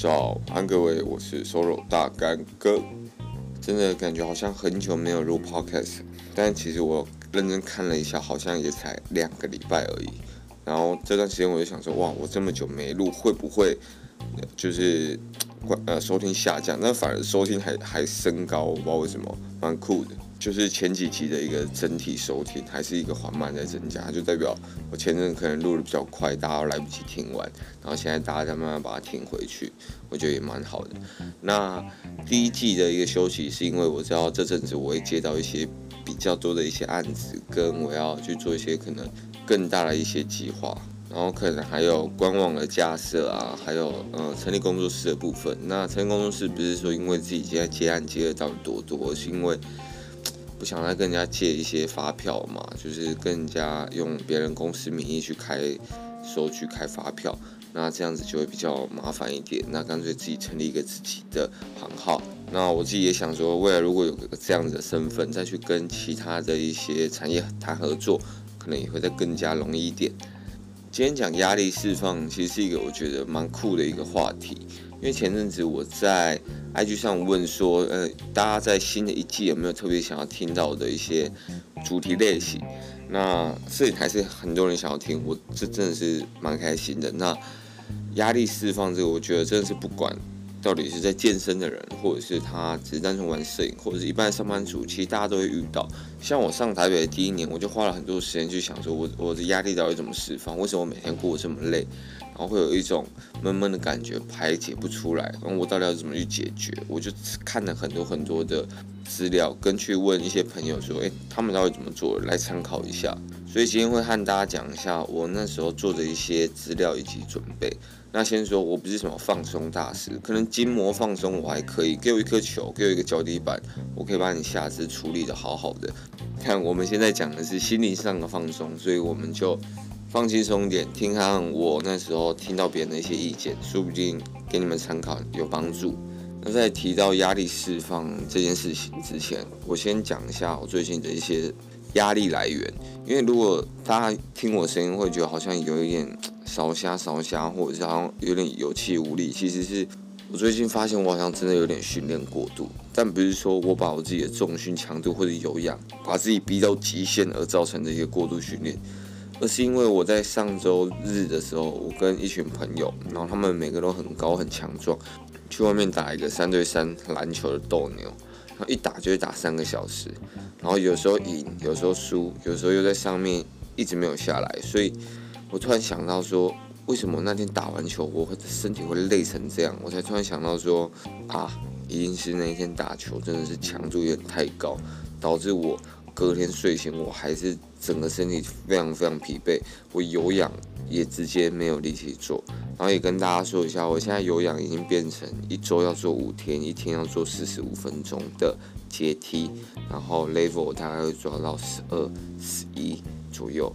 早安，各位，我是 Solo 大干哥。真的感觉好像很久没有录 Podcast，但其实我认真看了一下，好像也才两个礼拜而已。然后这段时间我就想说，哇，我这么久没录，会不会就是呃收听下降？那反而收听还还升高，我不知道为什么，蛮酷的。就是前几集的一个整体收听还是一个缓慢在增加，就代表我前阵可能录的比较快，大家来不及听完，然后现在大家再慢慢把它听回去，我觉得也蛮好的。那第一季的一个休息是因为我知道这阵子我会接到一些比较多的一些案子，跟我要去做一些可能更大的一些计划，然后可能还有官网的架设啊，还有呃成立工作室的部分。那成立工作室不是说因为自己现在接案接的到底多多，是因为。不想再跟人家借一些发票嘛，就是跟人家用别人公司名义去开收据、开发票，那这样子就会比较麻烦一点。那干脆自己成立一个自己的行号。那我自己也想说，未来如果有个这样子的身份，再去跟其他的一些产业谈合作，可能也会再更加容易一点。今天讲压力释放，其实是一个我觉得蛮酷的一个话题。因为前阵子我在 IG 上问说，呃，大家在新的一季有没有特别想要听到的一些主题类型？那这里还是很多人想要听，我这真的是蛮开心的。那压力释放这个，我觉得真的是不管到底是在健身的人，或者是他只是单纯玩摄影，或者是一般上班族，其实大家都会遇到。像我上台北的第一年，我就花了很多时间去想说我，我的压力到底怎么释放？为什么我每天过得这么累？然后会有一种闷闷的感觉，排解不出来。然后我到底要怎么去解决？我就看了很多很多的资料，跟去问一些朋友说，诶，他们到底怎么做，来参考一下。所以今天会和大家讲一下我那时候做的一些资料以及准备。那先说，我不是什么放松大师，可能筋膜放松我还可以，给我一颗球，给我一个脚底板，我可以把你下肢处理得好好的。看我们现在讲的是心灵上的放松，所以我们就。放轻松一点，听看我那时候听到别人的一些意见，说不定给你们参考有帮助。那在提到压力释放这件事情之前，我先讲一下我最近的一些压力来源。因为如果大家听我声音会觉得好像有一点 烧瞎烧瞎，或者是好像有点有气无力，其实是我最近发现我好像真的有点训练过度，但不是说我把我自己的重训强度或者有氧把自己逼到极限而造成的一个过度训练。而是因为我在上周日的时候，我跟一群朋友，然后他们每个都很高很强壮，去外面打一个三对三篮球的斗牛，一打就会打三个小时，然后有时候赢，有时候输，有时候又在上面一直没有下来，所以我突然想到说，为什么那天打完球我会身体会累成这样？我才突然想到说，啊，一定是那一天打球真的是强度有点太高，导致我。隔天睡醒，我还是整个身体非常非常疲惫，我有氧也直接没有力气做。然后也跟大家说一下，我现在有氧已经变成一周要做五天，一天要做四十五分钟的阶梯，然后 level 大概会做到十二、十一左右。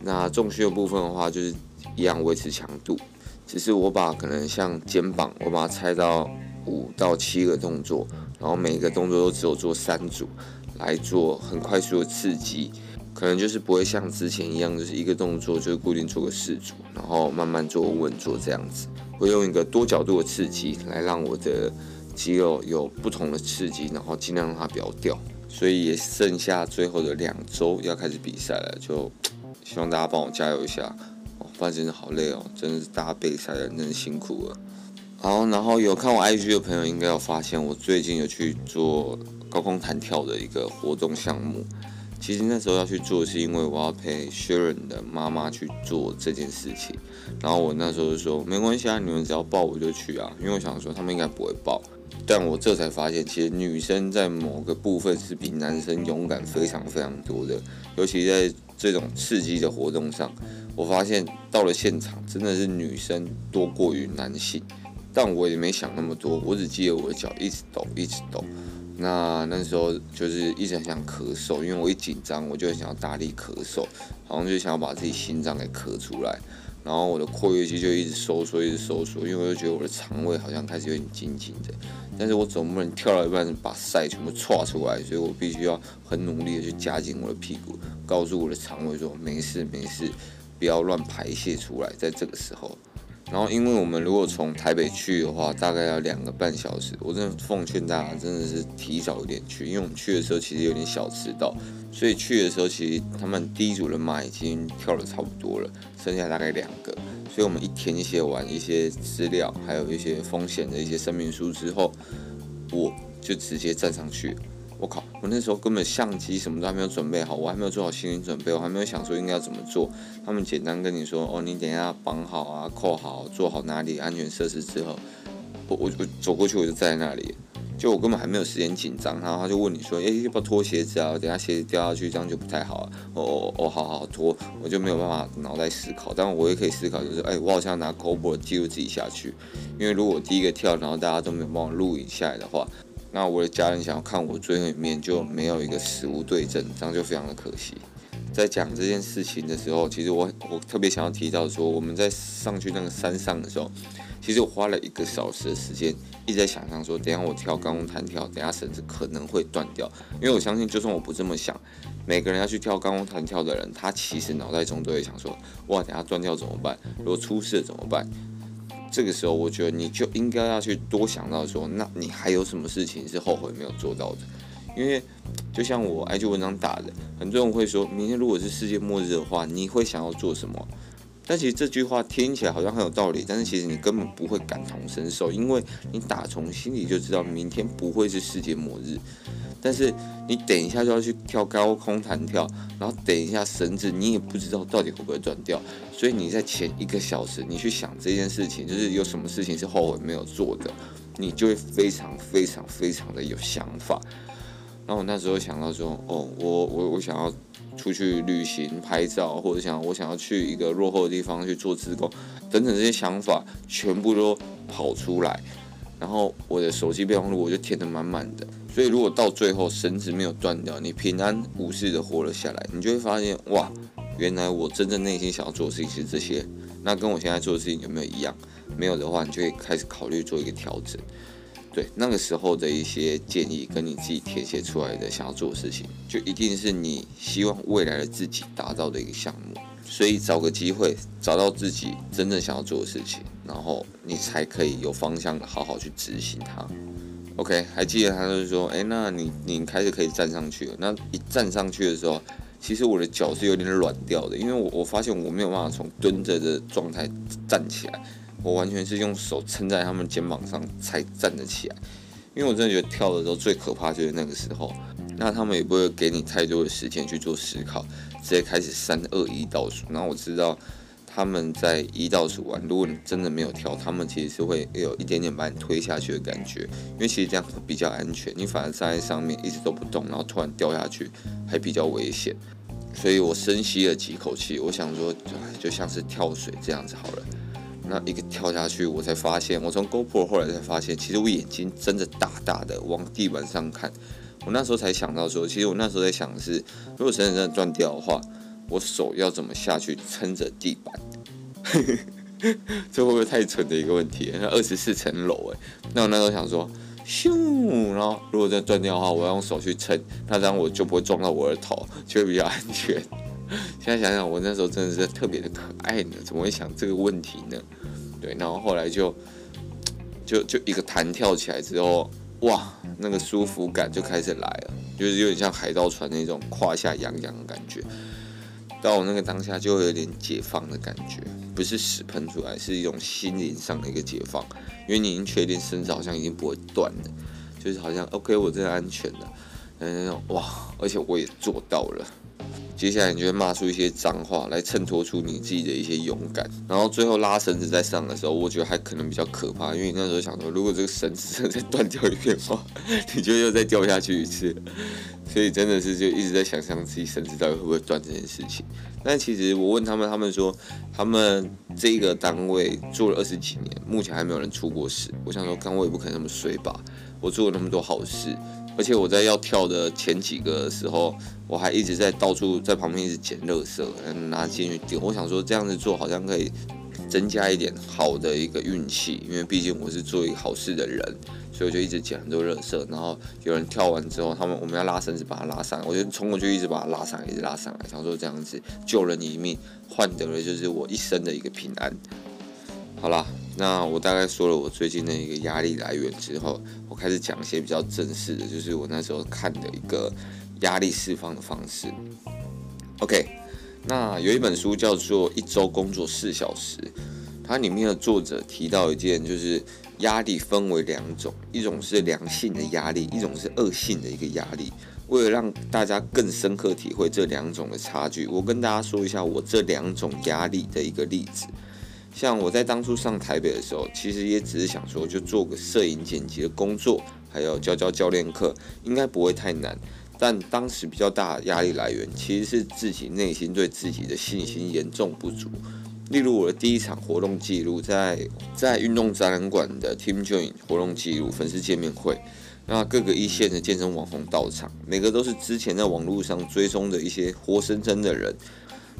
那重训的部分的话，就是一样维持强度，只是我把可能像肩膀，我把它拆到五到七个动作，然后每一个动作都只有做三组。来做很快速的刺激，可能就是不会像之前一样，就是一个动作就固定做个四组，然后慢慢做稳做这样子。会用一个多角度的刺激来让我的肌肉有不同的刺激，然后尽量让它不要掉。所以也剩下最后的两周要开始比赛了，就希望大家帮我加油一下。哦，不然真的好累哦，真的是大家备赛的真的辛苦了。好，然后有看我 IG 的朋友应该有发现，我最近有去做。高空弹跳的一个活动项目，其实那时候要去做，是因为我要陪 Sharon 的妈妈去做这件事情。然后我那时候就说，没关系啊，你们只要报我就去啊，因为我想说他们应该不会报。但我这才发现，其实女生在某个部分是比男生勇敢非常非常多的，尤其在这种刺激的活动上，我发现到了现场真的是女生多过于男性。但我也没想那么多，我只记得我的脚一直抖，一直抖。那那时候就是一直很想咳嗽，因为我一紧张，我就想要大力咳嗽，好像就想要把自己心脏给咳出来，然后我的括约肌就一直收缩，一直收缩，因为我就觉得我的肠胃好像开始有点紧紧的，但是我总不能跳到一半把塞全部踹出来，所以我必须要很努力的去夹紧我的屁股，告诉我的肠胃说没事没事，不要乱排泄出来，在这个时候。然后，因为我们如果从台北去的话，大概要两个半小时。我真的奉劝大家，真的是提早一点去，因为我们去的时候其实有点小迟到，所以去的时候其实他们第一组人马已经跳得差不多了，剩下大概两个。所以我们一填写完一些资料，还有一些风险的一些声明书之后，我就直接站上去。我靠！我那时候根本相机什么都还没有准备好，我还没有做好心理准备，我还没有想说应该要怎么做。他们简单跟你说：“哦，你等一下绑好啊，扣好，做好哪里安全设施之后，我我我走过去我就在那里，就我根本还没有时间紧张。然后他就问你说：“诶，要不要脱鞋子啊？等下鞋子掉下去这样就不太好啊。”哦哦哦，好好脱，我就没有办法脑袋思考，但我也可以思考，就是诶，我好像拿 GoPro 记录自己下去，因为如果第一个跳，然后大家都没有帮我录影下来的话。那我的家人想要看我最后一面，就没有一个实物对证，这样就非常的可惜。在讲这件事情的时候，其实我我特别想要提到说，我们在上去那个山上的时候，其实我花了一个小时的时间，一直在想象说，等下我跳高空弹跳，等下绳子可能会断掉。因为我相信，就算我不这么想，每个人要去跳高空弹跳的人，他其实脑袋中都会想说，哇，等下断掉怎么办？如果出事怎么办？这个时候，我觉得你就应该要去多想到说，那你还有什么事情是后悔没有做到的？因为就像我 IG 文章打的，很多人会说，明天如果是世界末日的话，你会想要做什么？但其实这句话听起来好像很有道理，但是其实你根本不会感同身受，因为你打从心里就知道明天不会是世界末日。但是你等一下就要去跳高空弹跳，然后等一下绳子你也不知道到底会不会断掉，所以你在前一个小时你去想这件事情，就是有什么事情是后悔没有做的，你就会非常非常非常的有想法。然后我那时候想到说，哦，我我我想要出去旅行拍照，或者想我想要去一个落后的地方去做志工，等等这些想法全部都跑出来，然后我的手机备忘录我就填得满满的。所以，如果到最后绳子没有断掉，你平安无事的活了下来，你就会发现，哇，原来我真正内心想要做的事情是这些。那跟我现在做的事情有没有一样？没有的话，你就会开始考虑做一个调整。对，那个时候的一些建议，跟你自己填写出来的想要做的事情，就一定是你希望未来的自己达到的一个项目。所以，找个机会，找到自己真正想要做的事情，然后你才可以有方向的好好去执行它。OK，还记得他就是说，哎，那你你开始可以站上去了。那一站上去的时候，其实我的脚是有点软掉的，因为我我发现我没有办法从蹲着的状态站起来，我完全是用手撑在他们肩膀上才站得起来。因为我真的觉得跳的时候最可怕就是那个时候，那他们也不会给你太多的时间去做思考，直接开始三二一倒数。然后我知道。他们在一到数完，如果你真的没有跳，他们其实是会有一点点把你推下去的感觉，因为其实这样比较安全。你反而站在上面一直都不动，然后突然掉下去，还比较危险。所以我深吸了几口气，我想说，就就像是跳水这样子好了。那一个跳下去，我才发现，我从 GoPro 后来才发现，其实我眼睛睁着大大的往地板上看。我那时候才想到说，其实我那时候在想的是，如果绳子真的断掉的话。我手要怎么下去撑着地板？这会不会太蠢的一个问题？那二十四层楼哎，那我那时候想说，咻，然后如果真的断掉的话，我要用手去撑，那这样我就不会撞到我的头，就会比较安全。现在想想，我那时候真的是特别的可爱呢，怎么会想这个问题呢？对，然后后来就就就一个弹跳起来之后，哇，那个舒服感就开始来了，就是有点像海盗船那种胯下痒痒的感觉。到我那个当下就会有点解放的感觉，不是屎喷出来，是一种心灵上的一个解放，因为你已经确定身子好像已经不会断了，就是好像 OK，我真的安全了，嗯，哇，而且我也做到了。接下来你就会骂出一些脏话来衬托出你自己的一些勇敢，然后最后拉绳子再上的时候，我觉得还可能比较可怕，因为你那时候想说，如果这个绳子再断掉一遍的话，你就又再掉下去一次，所以真的是就一直在想象自己绳子到底会不会断这件事情。但其实我问他们，他们说他们这个单位做了二十几年，目前还没有人出过事。我想说，刚我也不可能那么衰吧，我做了那么多好事。而且我在要跳的前几个的时候，我还一直在到处在旁边一直捡垃圾，拿进去丢。我想说这样子做好像可以增加一点好的一个运气，因为毕竟我是做一个好事的人，所以我就一直捡很多垃圾。然后有人跳完之后，他们我们要拉绳子把他拉上来，我就冲过去一直把他拉上来，一直拉上来，想说这样子救了你一命，换得了就是我一生的一个平安。好啦，那我大概说了我最近的一个压力来源之后，我开始讲一些比较正式的，就是我那时候看的一个压力释放的方式。OK，那有一本书叫做《一周工作四小时》，它里面的作者提到一件，就是压力分为两种，一种是良性的压力，一种是恶性的一个压力。为了让大家更深刻体会这两种的差距，我跟大家说一下我这两种压力的一个例子。像我在当初上台北的时候，其实也只是想说，就做个摄影剪辑的工作，还有教教教练课，应该不会太难。但当时比较大的压力来源，其实是自己内心对自己的信心严重不足。例如我的第一场活动记录，在在运动展览馆的 Team Join 活动记录粉丝见面会，那各个一线的健身网红到场，每个都是之前在网络上追踪的一些活生生的人。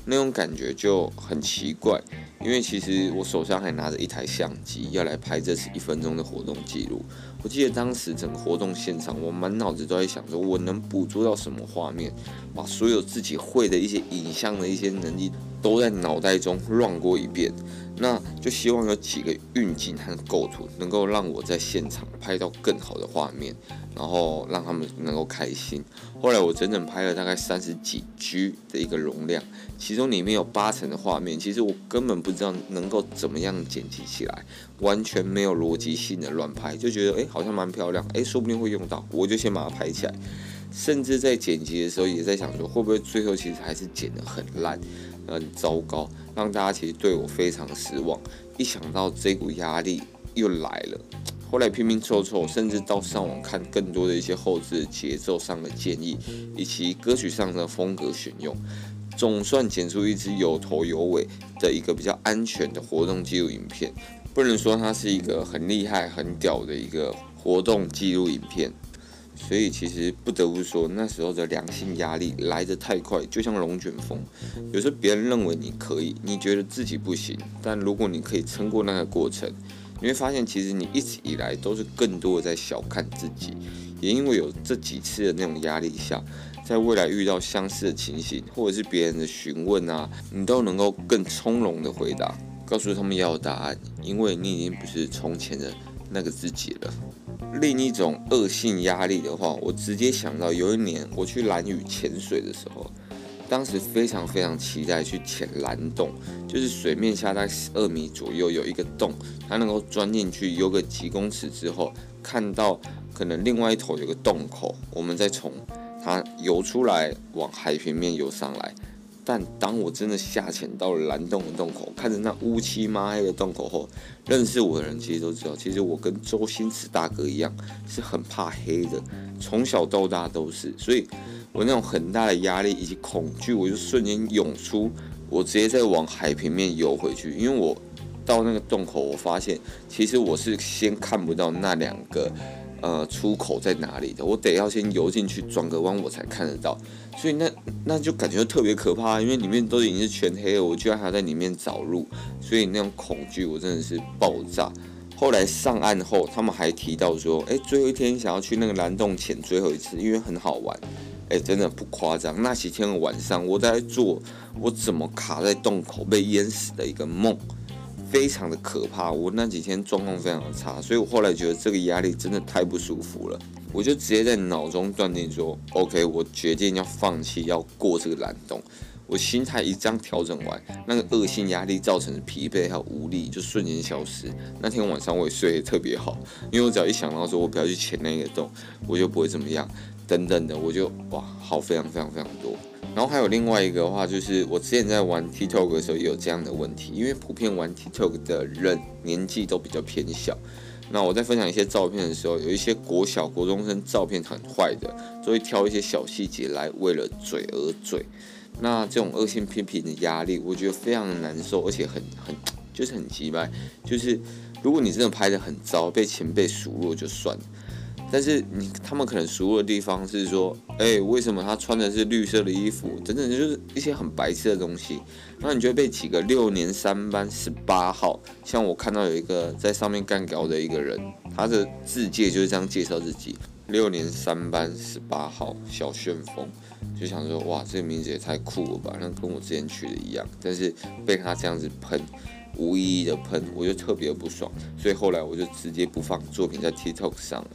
那种感觉就很奇怪，因为其实我手上还拿着一台相机要来拍这次一分钟的活动记录。我记得当时整个活动现场，我满脑子都在想说，我能捕捉到什么画面，把所有自己会的一些影像的一些能力都在脑袋中乱过一遍。那就希望有几个运镜和构图能够让我在现场拍到更好的画面，然后让他们能够开心。后来我整整拍了大概三十几 G 的一个容量，其中里面有八成的画面，其实我根本不知道能够怎么样剪辑起来，完全没有逻辑性的乱拍，就觉得诶好像蛮漂亮，诶说不定会用到，我就先把它拍起来。甚至在剪辑的时候也在想说，会不会最后其实还是剪得很烂，很糟糕。让大家其实对我非常失望，一想到这股压力又来了，后来拼拼凑凑，甚至到上网看更多的一些后置节奏上的建议，以及歌曲上的风格选用，总算剪出一支有头有尾的一个比较安全的活动记录影片。不能说它是一个很厉害、很屌的一个活动记录影片。所以其实不得不说，那时候的良性压力来得太快，就像龙卷风。有时候别人认为你可以，你觉得自己不行，但如果你可以撑过那个过程，你会发现其实你一直以来都是更多的在小看自己。也因为有这几次的那种压力下，在未来遇到相似的情形，或者是别人的询问啊，你都能够更从容的回答，告诉他们要答案，因为你已经不是从前的那个自己了。另一种恶性压力的话，我直接想到有一年我去蓝屿潜水的时候，当时非常非常期待去潜蓝洞，就是水面下大概二米左右有一个洞，它能够钻进去游个几公尺之后，看到可能另外一头有个洞口，我们再从它游出来往海平面游上来。但当我真的下潜到了蓝洞的洞口，看着那乌漆嘛黑的洞口后，认识我的人其实都知道，其实我跟周星驰大哥一样是很怕黑的，从小到大都是。所以，我那种很大的压力以及恐惧，我就瞬间涌出，我直接再往海平面游回去。因为我到那个洞口，我发现其实我是先看不到那两个。呃，出口在哪里的？我得要先游进去转个弯，我才看得到。所以那那就感觉特别可怕，因为里面都已经是全黑了，我居然还在里面找路，所以那种恐惧我真的是爆炸。后来上岸后，他们还提到说，哎，最后一天想要去那个蓝洞潜最后一次，因为很好玩。哎，真的不夸张，那几天的晚上我在做我怎么卡在洞口被淹死的一个梦。非常的可怕，我那几天状况非常的差，所以我后来觉得这个压力真的太不舒服了，我就直接在脑中断定说，OK，我决定要放弃，要过这个蓝洞。我心态一这样调整完，那个恶性压力造成的疲惫还有无力就瞬间消失。那天晚上我也睡得特别好，因为我只要一想到说我不要去潜那个洞，我就不会怎么样，等等的，我就哇，好非常非常非常多。然后还有另外一个的话，就是我之前在玩 TikTok 的时候也有这样的问题，因为普遍玩 TikTok 的人年纪都比较偏小。那我在分享一些照片的时候，有一些国小、国中生照片很坏的，都会挑一些小细节来为了嘴而嘴。那这种恶性批评的压力，我觉得非常的难受，而且很很就是很奇怪。就是如果你真的拍得很糟，被前辈数落就算了。但是你他们可能熟的地方是说，哎、为什么他穿的是绿色的衣服？等等，就是一些很白痴的东西。那你就会被几个六年三班十八号，像我看到有一个在上面干屌的一个人，他的自介就是这样介绍自己：六年三班十八号小旋风，就想说哇，这个名字也太酷了吧，那跟我之前取的一样。但是被他这样子喷，无意义的喷，我就特别不爽，所以后来我就直接不放作品在 TikTok 上了。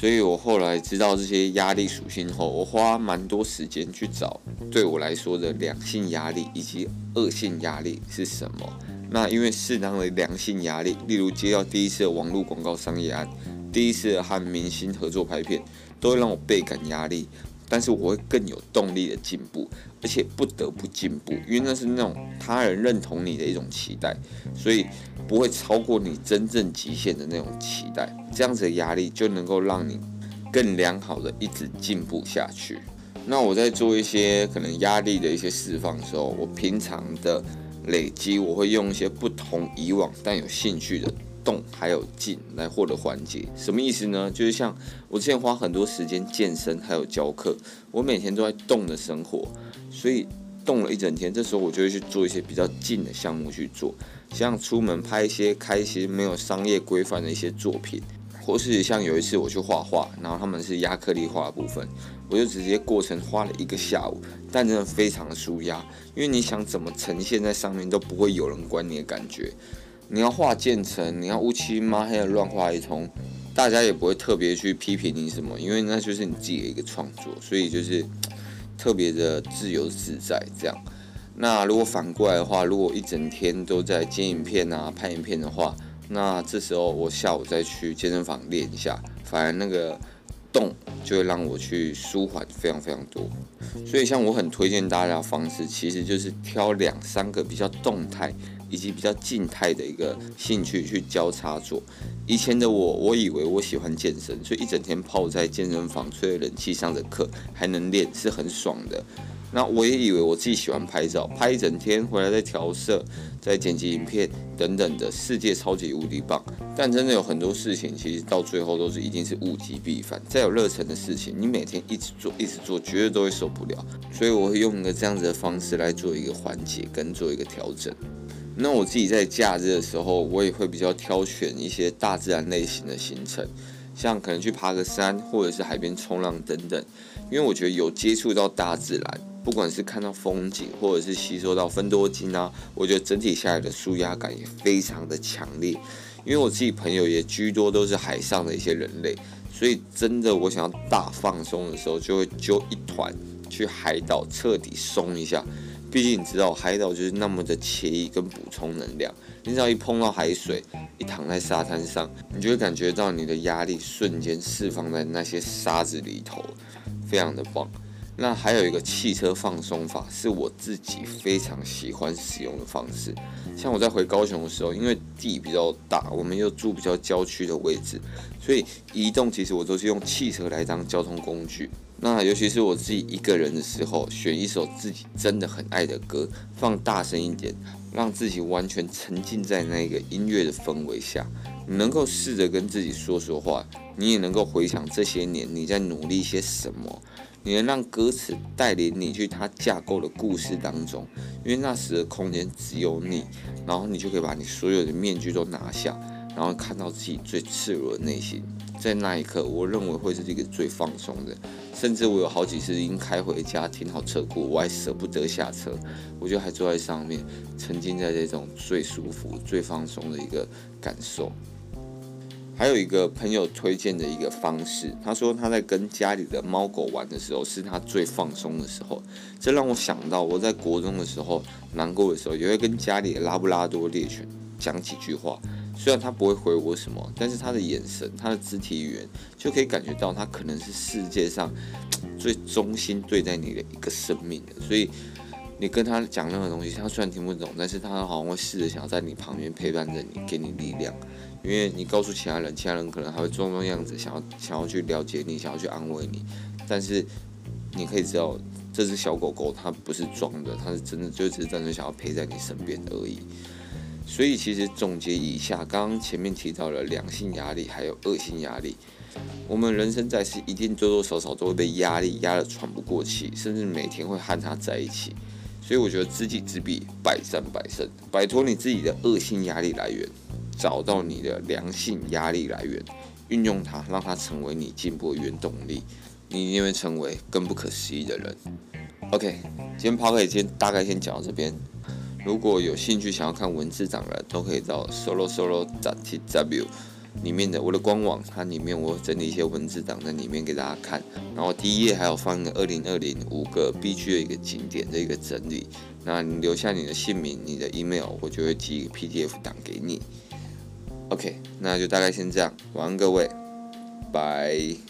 所以我后来知道这些压力属性后，我花蛮多时间去找对我来说的良性压力以及恶性压力是什么。那因为适当的良性压力，例如接到第一次的网络广告商业案，第一次和明星合作拍片，都会让我倍感压力。但是我会更有动力的进步，而且不得不进步，因为那是那种他人认同你的一种期待，所以不会超过你真正极限的那种期待。这样子的压力就能够让你更良好的一直进步下去。那我在做一些可能压力的一些释放的时候，我平常的累积，我会用一些不同以往但有兴趣的。动还有静来获得缓解，什么意思呢？就是像我之前花很多时间健身，还有教课，我每天都在动的生活，所以动了一整天，这时候我就会去做一些比较静的项目去做，像出门拍一些开心没有商业规范的一些作品，或是像有一次我去画画，然后他们是压克力画的部分，我就直接过程花了一个下午，但真的非常舒压，因为你想怎么呈现在上面都不会有人管你的感觉。你要画渐层，你要乌漆抹黑的乱画一通，大家也不会特别去批评你什么，因为那就是你自己的一个创作，所以就是 特别的自由自在这样。那如果反过来的话，如果一整天都在剪影片啊、拍影片的话，那这时候我下午再去健身房练一下，反而那个动就会让我去舒缓非常非常多。所以像我很推荐大家的方式，其实就是挑两三个比较动态。以及比较静态的一个兴趣去交叉做。以前的我，我以为我喜欢健身，所以一整天泡在健身房吹冷气上的课还能练，是很爽的。那我也以为我自己喜欢拍照，拍一整天回来再调色、再剪辑影片等等的，世界超级无敌棒。但真的有很多事情，其实到最后都是一定是物极必反。再有热忱的事情，你每天一直做、一直做，绝对都会受不了。所以我会用一个这样子的方式来做一个缓解跟做一个调整。那我自己在假日的时候，我也会比较挑选一些大自然类型的行程，像可能去爬个山，或者是海边冲浪等等。因为我觉得有接触到大自然，不管是看到风景，或者是吸收到芬多精啊，我觉得整体下来的舒压感也非常的强烈。因为我自己朋友也居多都是海上的一些人类，所以真的我想要大放松的时候，就会揪一团去海岛彻底松一下。毕竟你知道，海岛就是那么的惬意跟补充能量。你只要一碰到海水，一躺在沙滩上，你就会感觉到你的压力瞬间释放在那些沙子里头，非常的棒。那还有一个汽车放松法，是我自己非常喜欢使用的方式。像我在回高雄的时候，因为地比较大，我们又住比较郊区的位置，所以移动其实我都是用汽车来当交通工具。那尤其是我自己一个人的时候，选一首自己真的很爱的歌，放大声一点，让自己完全沉浸在那个音乐的氛围下。你能够试着跟自己说说话，你也能够回想这些年你在努力些什么。你能让歌词带领你去它架构的故事当中，因为那时的空间只有你，然后你就可以把你所有的面具都拿下，然后看到自己最赤裸的内心。在那一刻，我认为会是这个最放松的。甚至我有好几次已经开回家，停好车库，我还舍不得下车，我就还坐在上面，沉浸在这种最舒服、最放松的一个感受。还有一个朋友推荐的一个方式，他说他在跟家里的猫狗玩的时候，是他最放松的时候。这让我想到我在国中的时候，难过的时候，也会跟家里的拉布拉多猎犬讲几句话。虽然他不会回我什么，但是他的眼神、他的肢体语言就可以感觉到他可能是世界上最忠心对待你的一个生命的。所以你跟他讲任何东西，他虽然听不懂，但是他好像会试着想要在你旁边陪伴着你，给你力量。因为你告诉其他人，其他人可能还会装装样子，想要想要去了解你，想要去安慰你。但是你可以知道，这只小狗狗它不是装的，它是真的，就只是单纯想要陪在你身边而已。所以其实总结一下，刚刚前面提到了良性压力，还有恶性压力。我们人生在世，一定多多少少都会被压力压得喘不过气，甚至每天会和他在一起。所以我觉得知己知彼，百战百胜。摆脱你自己的恶性压力来源，找到你的良性压力来源，运用它，让它成为你进步的原动力，你一定会成为更不可思议的人。OK，今天 Podcast 先大概先讲到这边。如果有兴趣想要看文字档的，都可以到 solo solo dot tw 里面的我的官网，它里面我整理一些文字档在里面给大家看。然后第一页还有放二零二零五个必去的一个景点的一个整理。那你留下你的姓名、你的 email，我就会寄一个 PDF 档给你。OK，那就大概先这样，晚安各位，拜。